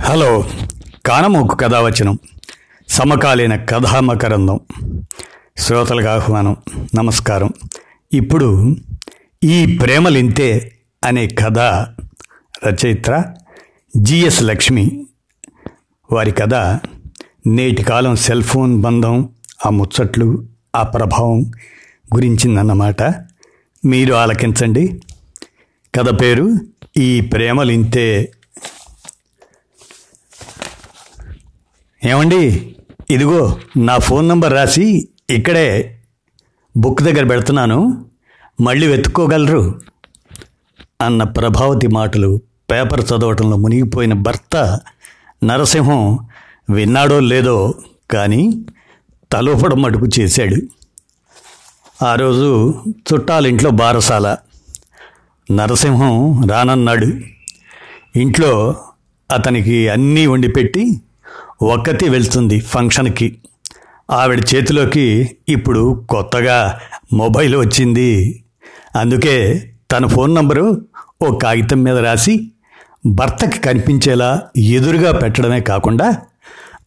Hello కానమోకు కథావచనం సమకాలీన కథామకరందం. శ్రోతలకు ఆహ్వానం నమస్కారం. ఇప్పుడు ఈ ప్రేమలింతే అనే కథ రచయిత్ర జిఎస్ లక్ష్మి. వారి కథ నేటి కాలం సెల్ ఫోన్ బంధం ఆ ముచ్చట్లు ఆ ప్రభావం గురించిందన్నమాట. మీరు ఆలకించండి. కథ పేరు ఈ ప్రేమలింతే ఏమండి? ఇదిగో నా ఫోన్ నంబర్ రాసి ఇక్కడే బుక్ దగ్గర పెడుతున్నాను. మళ్ళీ వెతుక్కోగలరు? అన్న ప్రభావతి మాటలు పేపర్ చదవటంలో మునిగిపోయిన భర్త నరసింహం విన్నాడో లేదో కానీ తలూపడం మటుకు చేశాడు. ఆ రోజు చుట్టాలింట్లో బారసాల. నరసింహం రానన్నాడు. ఇంట్లో అతనికి అన్నీ వండిపెట్టి ఒక్కతి వెళ్తుంది ఫంక్షన్కి. ఆవిడ చేతిలోకి ఇప్పుడు కొత్తగా మొబైల్ వచ్చింది. అందుకే తన ఫోన్ నంబరు ఓ కాగితం మీద రాసి భర్తకి కనిపించేలా ఎదురుగా పెట్టడమే కాకుండా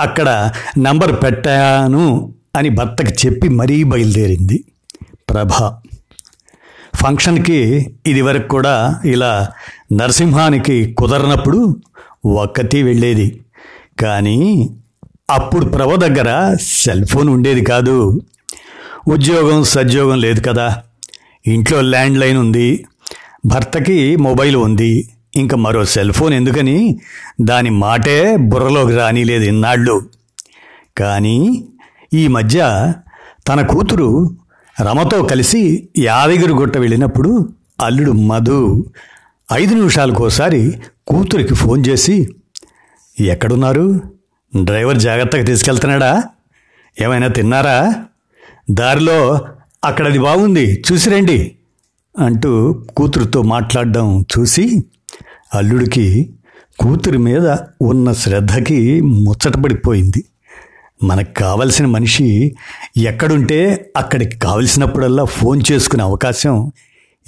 అక్కడ నంబర్ పెట్టాను అని భర్తకి చెప్పి మరీ బయలుదేరింది ప్రభా. ఫంక్షన్కి ఇది వరకు కూడా ఇలా నరసింహానికి కుదరనప్పుడు ఒక్కతి వెళ్ళేది. కానీ అప్పుడు ప్రభ దగ్గర సెల్ ఫోన్ ఉండేది కాదు. ఉద్యోగం సద్యోగం లేదు కదా. ఇంట్లో ల్యాండ్ లైన్ ఉంది. భర్తకి మొబైల్ ఉంది. ఇంకా మరో సెల్ ఫోన్ ఎందుకని? దాని మాటే బుర్రలోకి రానిలేదు ఇన్నాళ్ళు. కానీ ఈ మధ్య తన కూతురు రమతో కలిసి యాదగిరి గుట్ట వెళ్ళినప్పుడు అల్లుడు మధు ఐదు నిమిషాలకోసారి కూతురికి ఫోన్ చేసి ఎక్కడున్నారు? డ్రైవర్ జాగ్రత్తగా తీసుకెళ్తున్నాడా? ఏమైనా తిన్నారా? దారిలో అక్కడది బాగుంది చూసిరండి అంటూ కూతురుతో మాట్లాడడం చూసి అల్లుడికి కూతురి మీద ఉన్న శ్రద్ధకి ముచ్చటపడిపోయింది. మనకు కావలసిన మనిషి ఎక్కడుంటే అక్కడికి కావలసినప్పుడల్లా ఫోన్ చేసుకునే అవకాశం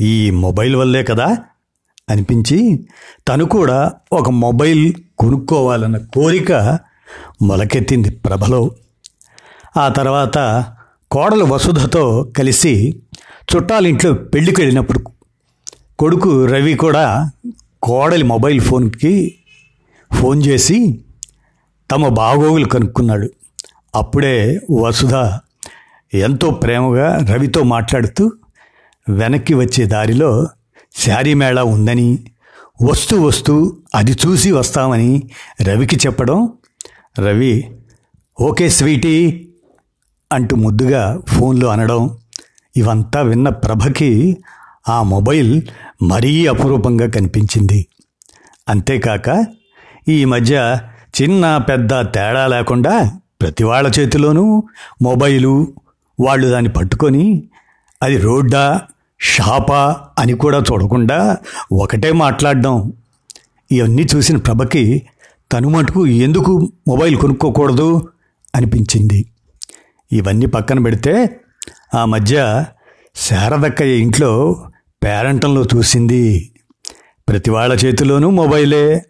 ఈ మొబైల్ వల్లే కదా. అనిపించి తను కూడా ఒక మొబైల్ కొనుక్కోవాలన్న కోరిక మొలకెత్తింది ప్రభలో. ఆ తర్వాత కోడలు వసుధతో కలిసి చుట్టాలింట్లో పెళ్ళికి వెళ్ళినప్పుడు కొడుకు రవి కూడా కోడలి మొబైల్ ఫోన్కి ఫోన్ చేసి తమ బాగోగులు కనుక్కున్నాడు. అప్పుడే వసుధ ఎంతో ప్రేమగా రవితో మాట్లాడుతూ వెనక్కి వచ్చే దారిలో శారీ మేళా ఉందని వస్తూ వస్తూ అది చూసి వస్తామని రవికి చెప్పడం రవి ఓకే స్వీటీ అంటూ ముద్దుగా ఫోన్లో అనడం ఇవంతా విన్న ప్రభకి ఆ మొబైల్ మరీ అపురూపంగా కనిపించింది. అంతేకాక ఈ మధ్య చిన్న పెద్ద తేడా లేకుండా ప్రతి వాళ్ళ చేతిలోనూ మొబైలు వాళ్ళు దాన్ని పట్టుకొని అది రోడ్డా షాపా అని కూడా చూడకుండా ఒకటే మాట్లాడడం. ఇవన్నీ చూసిన ప్రభకి తను మటుకు ఎందుకు మొబైల్ కొనుక్కోకూడదు అనిపించింది. ఇవన్నీ పక్కన పెడితే ఆ మధ్య శారదక్కయ్య ఇంట్లో పేరంటంలో చూసింది. ప్రతి వాళ్ళ చేతిలోనూ మొబైలే.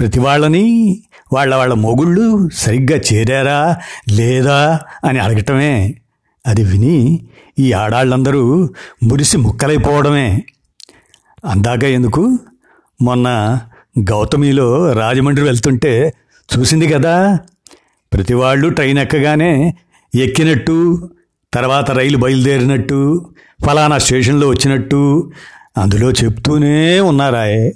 ప్రతి వాళ్ళని వాళ్ళ వాళ్ళ మొగుళ్ళు సరిగ్గా చేరారా లేదా అని అడగటమే. అది విని ఈ ఆడాళ్ళందరూ మురిసి ముక్కలైపోవడమే. అందాక ఎందుకు? మొన్న గౌతమిలో రాజమండ్రి వెళ్తుంటే చూసింది కదా? ప్రతి వాళ్ళు ట్రైన్ ఎక్కగానే ఎక్కినట్టు తర్వాత రైలు బయలుదేరినట్టు ఫలానా స్టేషన్లో వచ్చినట్టు అందులో చెప్తూనే ఉన్నారాయే.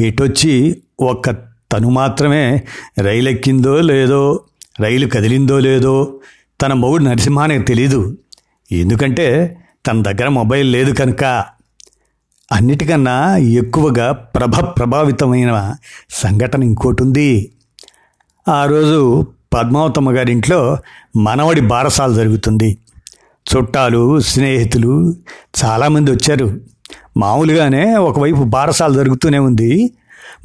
ఇటొచ్చి ఒక్క తను మాత్రమే రైలు ఎక్కిందో లేదో రైలు కదిలిందో లేదో తన మొగుడు నరసింహానికి తెలీదు. ఎందుకంటే తన దగ్గర మొబైల్ లేదు కనుక. అన్నిటికన్నా ఎక్కువగా ప్రభ ప్రభావితమైన సంఘటన ఇంకోటి ఉంది ఆ రోజు పద్మావతమ్మ గారింట్లో మనవడి బారసాలు జరుగుతుంది. చుట్టాలు స్నేహితులు చాలామంది వచ్చారు. మామూలుగానే ఒకవైపు బారసాలు జరుగుతూనే ఉంది.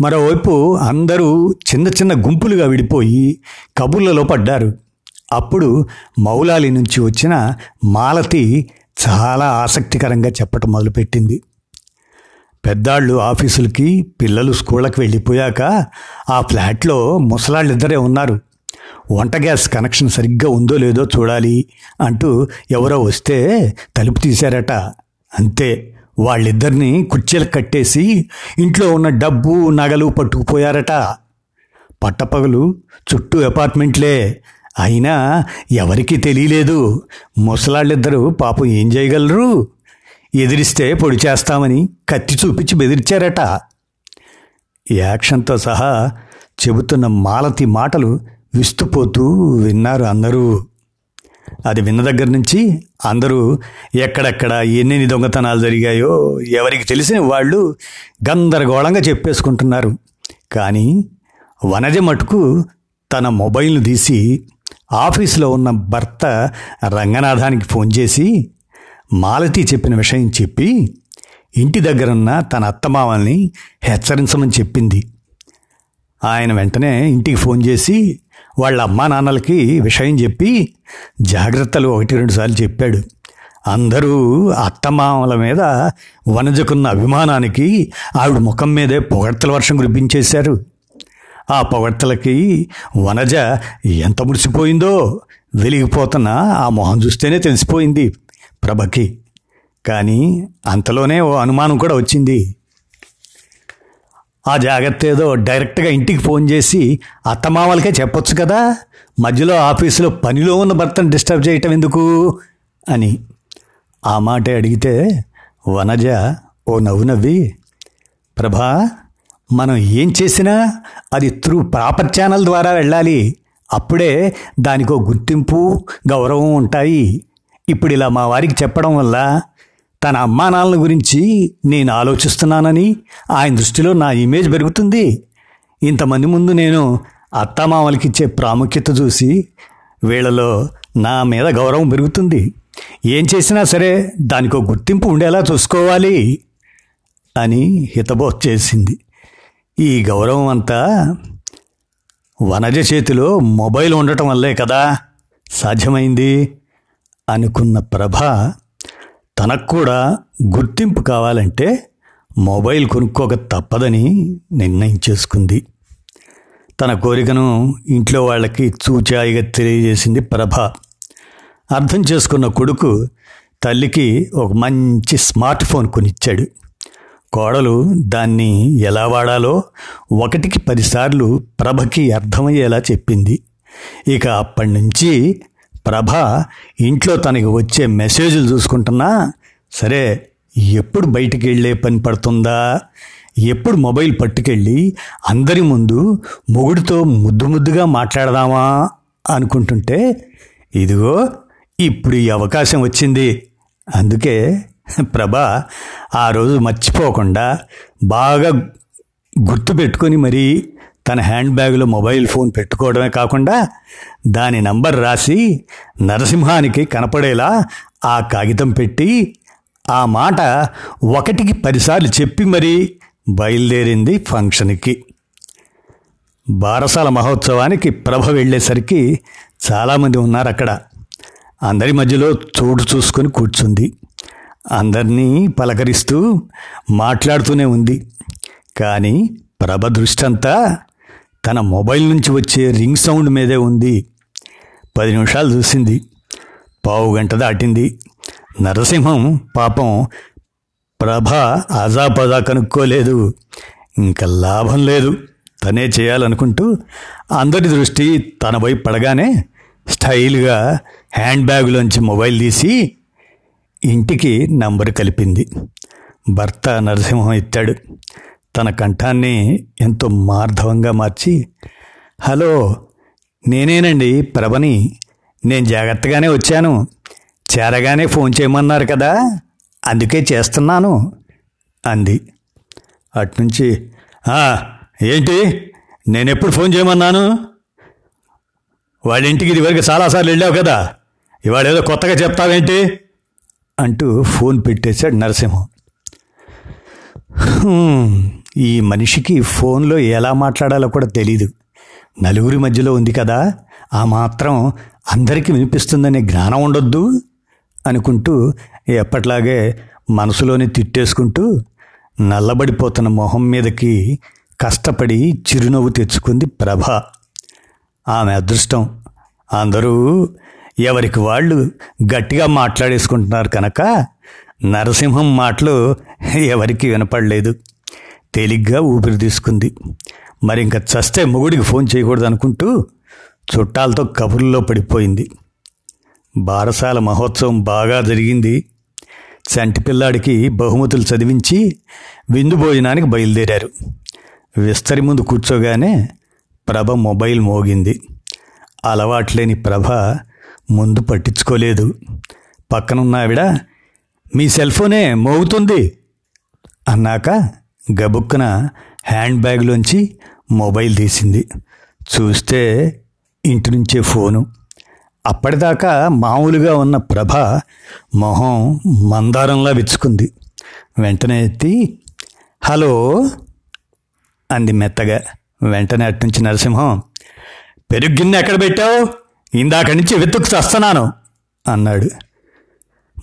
మరోవైపు అందరూ చిన్న చిన్న గుంపులుగా విడిపోయి కబుర్లలో పడ్డారు అప్పుడు మౌలాలి నుంచి వచ్చిన మాలతి చాలా ఆసక్తికరంగా చెప్పటం మొదలుపెట్టింది. పెద్దాళ్ళు ఆఫీసులకి పిల్లలు స్కూళ్ళకి వెళ్ళిపోయాక ఆ ఫ్లాట్లో ముసలాళ్ళిద్దరే ఉన్నారు. వంట గ్యాస్ కనెక్షన్ సరిగ్గా ఉందో లేదో చూడాలి అంటూ ఎవరో వస్తే తలుపు తీశారట. అంతే వాళ్ళిద్దరిని కుర్చీలకు కట్టేసి ఇంట్లో ఉన్న డబ్బు నగలు పట్టుకుపోయారట. పట్టపగలు చుట్టూ అపార్ట్మెంట్లే అయినా ఎవరికీ తెలియలేదు. ముసలాళ్ళిద్దరూ పాపం ఏం చేయగలరు? ఎదిరిస్తే పొడి చేస్తామని కత్తి చూపించి బెదిరించారట. యాక్షన్తో సహా చెబుతున్న మాలతి మాటలు విస్తుపోతూ విన్నారు అందరూ. అది విన్న దగ్గర నుంచి అందరూ ఎక్కడెక్కడ ఎన్నెన్ని దొంగతనాలు జరిగాయో ఎవరికి తెలిసిన వాళ్ళు గందరగోళంగా చెప్పేసుకుంటున్నారు. కానీ వనజ మటుకు తన మొబైల్ను తీసి ఆఫీసులో ఉన్న భర్త రంగనాథానికి ఫోన్ చేసి మాలతి చెప్పిన విషయం చెప్పి ఇంటి దగ్గరున్న తన అత్తమామల్ని హెచ్చరించమని చెప్పింది. ఆయన వెంటనే ఇంటికి ఫోన్ చేసి వాళ్ళ అమ్మా నాన్నలకి విషయం చెప్పి జాగ్రత్తలు ఒకటి రెండు సార్లు చెప్పాడు. అందరూ అత్తమామల మీద వనజకున్న అభిమానానికి ఆవిడ ముఖం మీదే పొగడ్తల వర్షం కురిపించేశారు. ఆ పవర్తలకి వనజ ఎంత ముడిసిపోయిందో వెలిగిపోతున్న ఆ మొహం చూస్తేనే తెలిసిపోయింది ప్రభకి. కానీ అంతలోనే ఓ అనుమానం కూడా వచ్చింది. ఆ జాగ్రత్త ఏదో డైరెక్ట్గా ఇంటికి ఫోన్ చేసి అత్తమామలకే చెప్పొచ్చు కదా మధ్యలో ఆఫీసులో పనిలో ఉన్న భర్తను డిస్టర్బ్ చేయటం ఎందుకు అని. ఆ మాటే అడిగితే వనజ ఓ నవ్వు నవ్వి ప్రభా మనం ఏం చేసినా అది త్రూ ప్రాపర్ ఛానల్ ద్వారా వెళ్ళాలి. అప్పుడే దానికో గుర్తింపు గౌరవం ఉంటాయి. ఇప్పుడు ఇలా మా వారికి చెప్పడం వల్ల తన అమ్మానాన్నల గురించి నేను ఆలోచిస్తున్నానని ఆయన దృష్టిలో నా ఇమేజ్ పెరుగుతుంది. ఇంతమంది ముందు నేను అత్తమామలకి ఇచ్చే ప్రాముఖ్యత చూసి వీళ్ళలో నా మీద గౌరవం పెరుగుతుంది. ఏం చేసినా సరే దానికో గుర్తింపు ఉండేలా చూసుకోవాలి అని హితబోధ చేసింది. ఈ గౌరవం అంతా వనజ చేతిలో మొబైల్ ఉండటం వల్లే కదా సాధ్యమైంది అనుకున్న ప్రభ తనకు కూడా గుర్తింపు కావాలంటే మొబైల్ కొనుక్కోక తప్పదని నిర్ణయించేసుకుంది తన కోరికను ఇంట్లో వాళ్ళకి చూచాయిగా తెలియజేసింది ప్రభ. అర్థం చేసుకున్న కొడుకు తల్లికి ఒక మంచి స్మార్ట్ ఫోన్ కొనిచ్చాడు. కోడలు దాన్ని ఎలా వాడాలో ఒకటికి పదిసార్లు ప్రభకి అర్థమయ్యేలా చెప్పింది. ఇక అప్పటి నుంచి ప్రభ ఇంట్లో తనకి వచ్చే మెసేజ్లు చూసుకుంటున్నా సరే ఎప్పుడు బయటికి వెళ్ళే పని పడుతుందా? ఎప్పుడు మొబైల్ పట్టుకెళ్ళి అందరి ముందు మొగుడితో ముద్దు ముద్దుగా మాట్లాడదామా అనుకుంటుంటే ఇదిగో ఇప్పుడు ఈ అవకాశం వచ్చింది. అందుకే ప్రభ ఆ రోజు మర్చిపోకుండా బాగా గుర్తుపెట్టుకొని మరీ తన హ్యాండ్ బ్యాగ్లో మొబైల్ ఫోన్ పెట్టుకోవడమే కాకుండా దాని నంబర్ రాసి నరసింహానికి కనపడేలా ఆ కాగితం పెట్టి ఆ మాట ఒకటికి పదిసార్లు చెప్పి మరీ బయలుదేరింది ఫంక్షన్కి. బారసాల మహోత్సవానికి ప్రభ వెళ్ళేసరికి చాలామంది ఉన్నారు అక్కడ అందరి మధ్యలో చోటు చూసుకొని కూర్చుంది. అందరినీ పలకరిస్తూ మాట్లాడుతూనే ఉంది. కానీ ప్రభ దృష్టంతా తన మొబైల్ నుంచి వచ్చే రింగ్ సౌండ్ మీదే ఉంది. పది నిమిషాలు చూసింది. పావు గంట దాటింది. నరసింహం పాపం ప్రభ అజాపదా కనుక్కోలేదు. ఇంకా లాభం లేదు. తనే చేయాలనుకుంటూ అందరి దృష్టి తన వైపు పడగానే స్టైల్గా హ్యాండ్ బ్యాగ్లోంచి మొబైల్ తీసి ఇంటికి నంబర్ కలిపింది. భర్త నరసింహం ఎత్తాడు. తన కంఠాన్ని ఎంతో మార్ధవంగా మార్చి హలో నేనేనండి ప్రభని. నేను జాగ్రత్తగానే వచ్చాను. చేరగానే ఫోన్ చేయమన్నారు కదా అందుకే చేస్తున్నాను అంది. అట్నుంచి ఏంటి? నేను ఎప్పుడు ఫోన్ చేయమన్నాను? వాళ్ళ ఇంటికి ఇదివరకు చాలాసార్లు వెళ్ళావు కదా. ఇవాళ ఏదో కొత్తగా చెప్తావేంటి? అంటూ ఫోన్ పెట్టేశాడు నరసింహం. ఈ మనిషికి ఫోన్లో ఎలా మాట్లాడాలో కూడా తెలీదు. నలుగురి మధ్యలో ఉంది కదా ఆ మాత్రం అందరికీ వినిపిస్తుందనే జ్ఞానం ఉండొద్దు అనుకుంటూ ఎప్పట్లాగే మనసులోనే తిట్టేసుకుంటూ నల్లబడిపోతున్న మొహం మీదకి కష్టపడి చిరునవ్వు తెచ్చుకుంది ప్రభ. ఆమె అదృష్టం. అందరూ ఎవరికి వాళ్ళు గట్టిగా మాట్లాడేసుకుంటున్నారు కనుక నరసింహం మాటలు ఎవరికి వినపడలేదు. తేలిగ్గా ఊపిరి తీసుకుంది. మరి ఇంకా చస్తే మొగుడికి ఫోన్ చేయకూడదు అనుకుంటూ చుట్టాలతో కబుర్లో పడిపోయింది. బారసాల మహోత్సవం బాగా జరిగింది. చంటి పిల్లాడికి బహుమతులు చదివించి విందు భోజనానికి బయలుదేరారు. విస్తరి ముందు కూర్చోగానే ప్రభ మొబైల్ మోగింది. అలవాట్లేని ప్రభ ముందు పట్టించుకోలేదు. పక్కనున్న ఆవిడ మీ సెల్ ఫోనే మోగుతుంది అన్నాక గబుక్కున హ్యాండ్ బ్యాగ్లోంచి మొబైల్ తీసింది. చూస్తే ఇంటి నుంచే ఫోను. అప్పటిదాకా మామూలుగా ఉన్న ప్రభ మొహం మందారంలా విచ్చుకుంది. వెంటనే ఎత్తి హలో అంది మెత్తగా. వెంటనే అట్నుంచి నరసింహం పెరుగు గిన్నె ఎక్కడ పెట్టావు? ఇందాక నుంచి వెతుకు చస్తున్నాను అన్నాడు.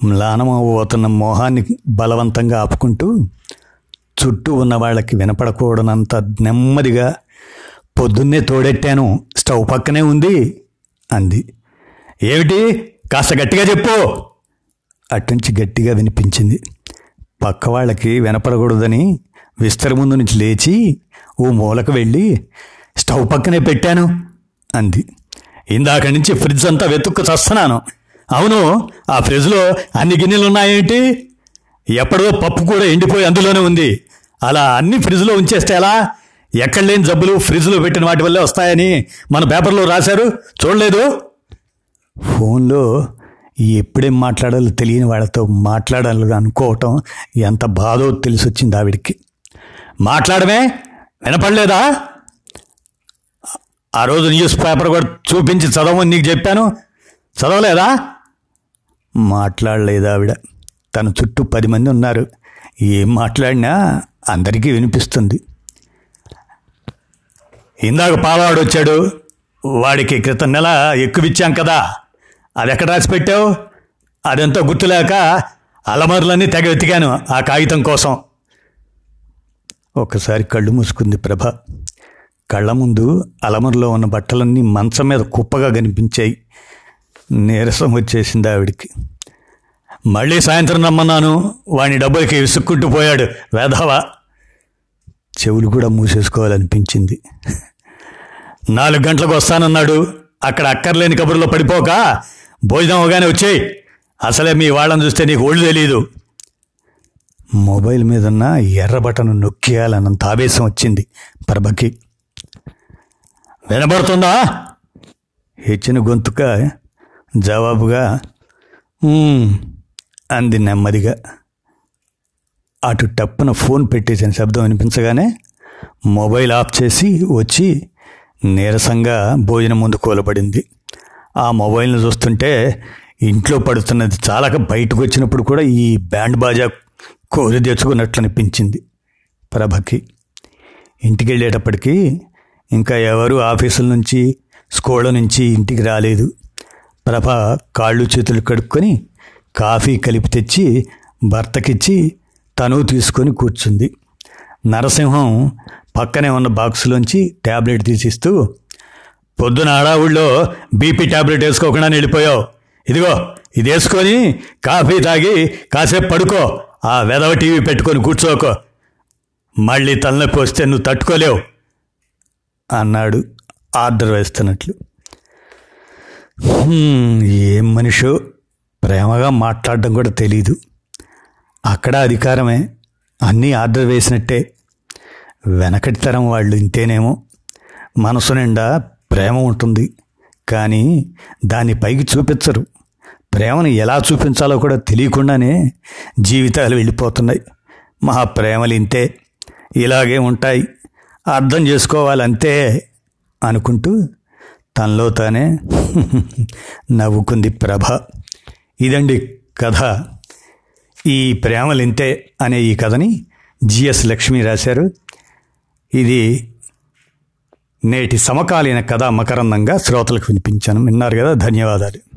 మ్లానమవుతున్న మోహాన్ని బలవంతంగా ఆపుకుంటూ చుట్టూ ఉన్న వాళ్ళకి వినపడకూడనంత నెమ్మదిగా పొద్దున్నే తోడెట్టాను స్టవ్ పక్కనే ఉంది అంది. ఏమిటి? కాస్త గట్టిగా చెప్పు! అట్నుంచి గట్టిగా వినిపించింది. పక్క వాళ్ళకి వినపడకూడదని విస్తరి ముందు నుంచి లేచి ఓ మూలకు వెళ్ళి స్టవ్ పక్కనే పెట్టాను అంది. ఇందాక నుంచి ఫ్రిడ్జ్ అంతా వెతుక్కు చస్తున్నాను. అవును ఆ ఫ్రిడ్జ్లో అన్ని గిన్నెలున్నాయేంటి ఎప్పుడో పప్పు కూడా ఎండిపోయి అందులోనే ఉంది. అలా అన్ని ఫ్రిడ్జ్లో ఉంచేస్తే ఎలా? ఎక్కడ లేని జబ్బులు ఫ్రిడ్జ్లో పెట్టిన వాటి వల్లే వస్తాయని మన పేపర్లో రాశారు. చూడలేదు. ఫోన్లో ఎప్పుడేం మాట్లాడాలో తెలియని వాళ్ళతో మాట్లాడాలి అనుకోవటం ఎంత బాధో తెలిసొచ్చింది ఆవిడికి. మాట్లాడమే? వినపడలేదా? ఆ రోజు న్యూస్ పేపర్ కూడా చూపించి చదవమని నీకు చెప్పాను. చదవలేదా? మాట్లాడలేదు ఆవిడ. తన చుట్టూ పది మంది ఉన్నారు. ఏం మాట్లాడినా అందరికీ వినిపిస్తుంది. ఇందాక పాలవాడు వచ్చాడు. వాడికి క్రితం నెల ఎక్కువ ఇచ్చాం కదా. అది ఎక్కడ రాసి పెట్టావు అదంతా గుర్తులేక అలమరులన్నీ తెగ వెతికాను ఆ కాగితం కోసం. ఒకసారి కళ్ళు మూసుకుంది ప్రభ. కళ్ళ ముందు అలమరులో ఉన్న బట్టలన్నీ మంచం మీద కుప్పగా కనిపించాయి. నీరసం వచ్చేసింది ఆవిడికి. మళ్ళీ సాయంత్రం రమ్మన్నాను. వాడిని డబ్బులకి విసుక్కుంటూ పోయాడు. వేధవా? చెవులు కూడా మూసేసుకోవాలనిపించింది. నాలుగు గంటలకు వస్తానన్నాడు. అక్కడ అక్కర్లేని కబుర్లో పడిపోక భోజనం అవగానే వచ్చేయి. అసలే మీ వాళ్ళని చూస్తే నీకు ఒళ్ళు తెలియదు మొబైల్ మీదున్న ఎర్ర బటన్ నొక్కేయాలన్నంత ఆవేశం వచ్చింది. ప్రభకి వినబడుతుందా? హెచ్చిన గొంతుక జవాబుగా అంది నెమ్మదిగా. అటు టప్పున ఫోన్ పెట్టేసిన శబ్దం వినిపించగానే మొబైల్ ఆఫ్ చేసి వచ్చి నీరసంగా భోజనం ముందు కూలబడింది ఆ మొబైల్ని చూస్తుంటే ఇంట్లో పడుతున్నది చాలక బయటకు వచ్చినప్పుడు కూడా ఈ బ్యాండ్ బాజా కోరి తెచ్చుకున్నట్లు అనిపించింది ప్రభకి. ఇంటికి వెళ్ళేటప్పటికీ ఇంకా ఎవరు ఆఫీసుల నుంచి స్కూళ్ళ నుంచి ఇంటికి రాలేదు. ప్రభ కాళ్ళు చేతులు కడుక్కొని కాఫీ కలిపి తెచ్చి భర్తకిచ్చి తను తీసుకొని కూర్చుంది. నరసింహం పక్కనే ఉన్న బాక్సులోంచి ట్యాబ్లెట్ తీసిస్తూ పొద్దున హడావుడిలో బీపీ ట్యాబ్లెట్ వేసుకోకుండా వెళ్ళిపోయావు ఇదిగో ఇది వేసుకొని కాఫీ తాగి కాసేపు పడుకో. ఆ వెదవ టీవీ పెట్టుకొని కూర్చోకో. మళ్ళీ తలనొప్పి వస్తే నువ్వు తట్టుకోలేవు. అన్నాడు ఆర్డర్ వేస్తున్నట్లు. ఏం మనిషో? ప్రేమగా మాట్లాడడం కూడా తెలీదు. అక్కడ అధికారమే. అన్నీ ఆర్డర్ వేసినట్టే. వెనకటి తరం వాళ్ళు ఇంతేనేమో. మనసు నిండా ప్రేమ ఉంటుంది. కానీ దాన్ని పైకి చూపించరు. ప్రేమను ఎలా చూపించాలో కూడా తెలియకుండానే జీవితాలు వెళ్ళిపోతున్నాయి. మా ప్రేమలు ఇంతే. ఇలాగే ఉంటాయి. అర్థం చేసుకోవాలంతే అనుకుంటూ తనలో తానే నవ్వుకుంది ప్రభ. ఇదండి కథ. ఈ ప్రేమలింతే అనే ఈ కథని జిఎస్ లక్ష్మి రాశారు. ఇది నేటి సమకాలీన కథ మకరందంగా శ్రోతలకు వినిపించాను. విన్నారు కదా? ధన్యవాదాలు.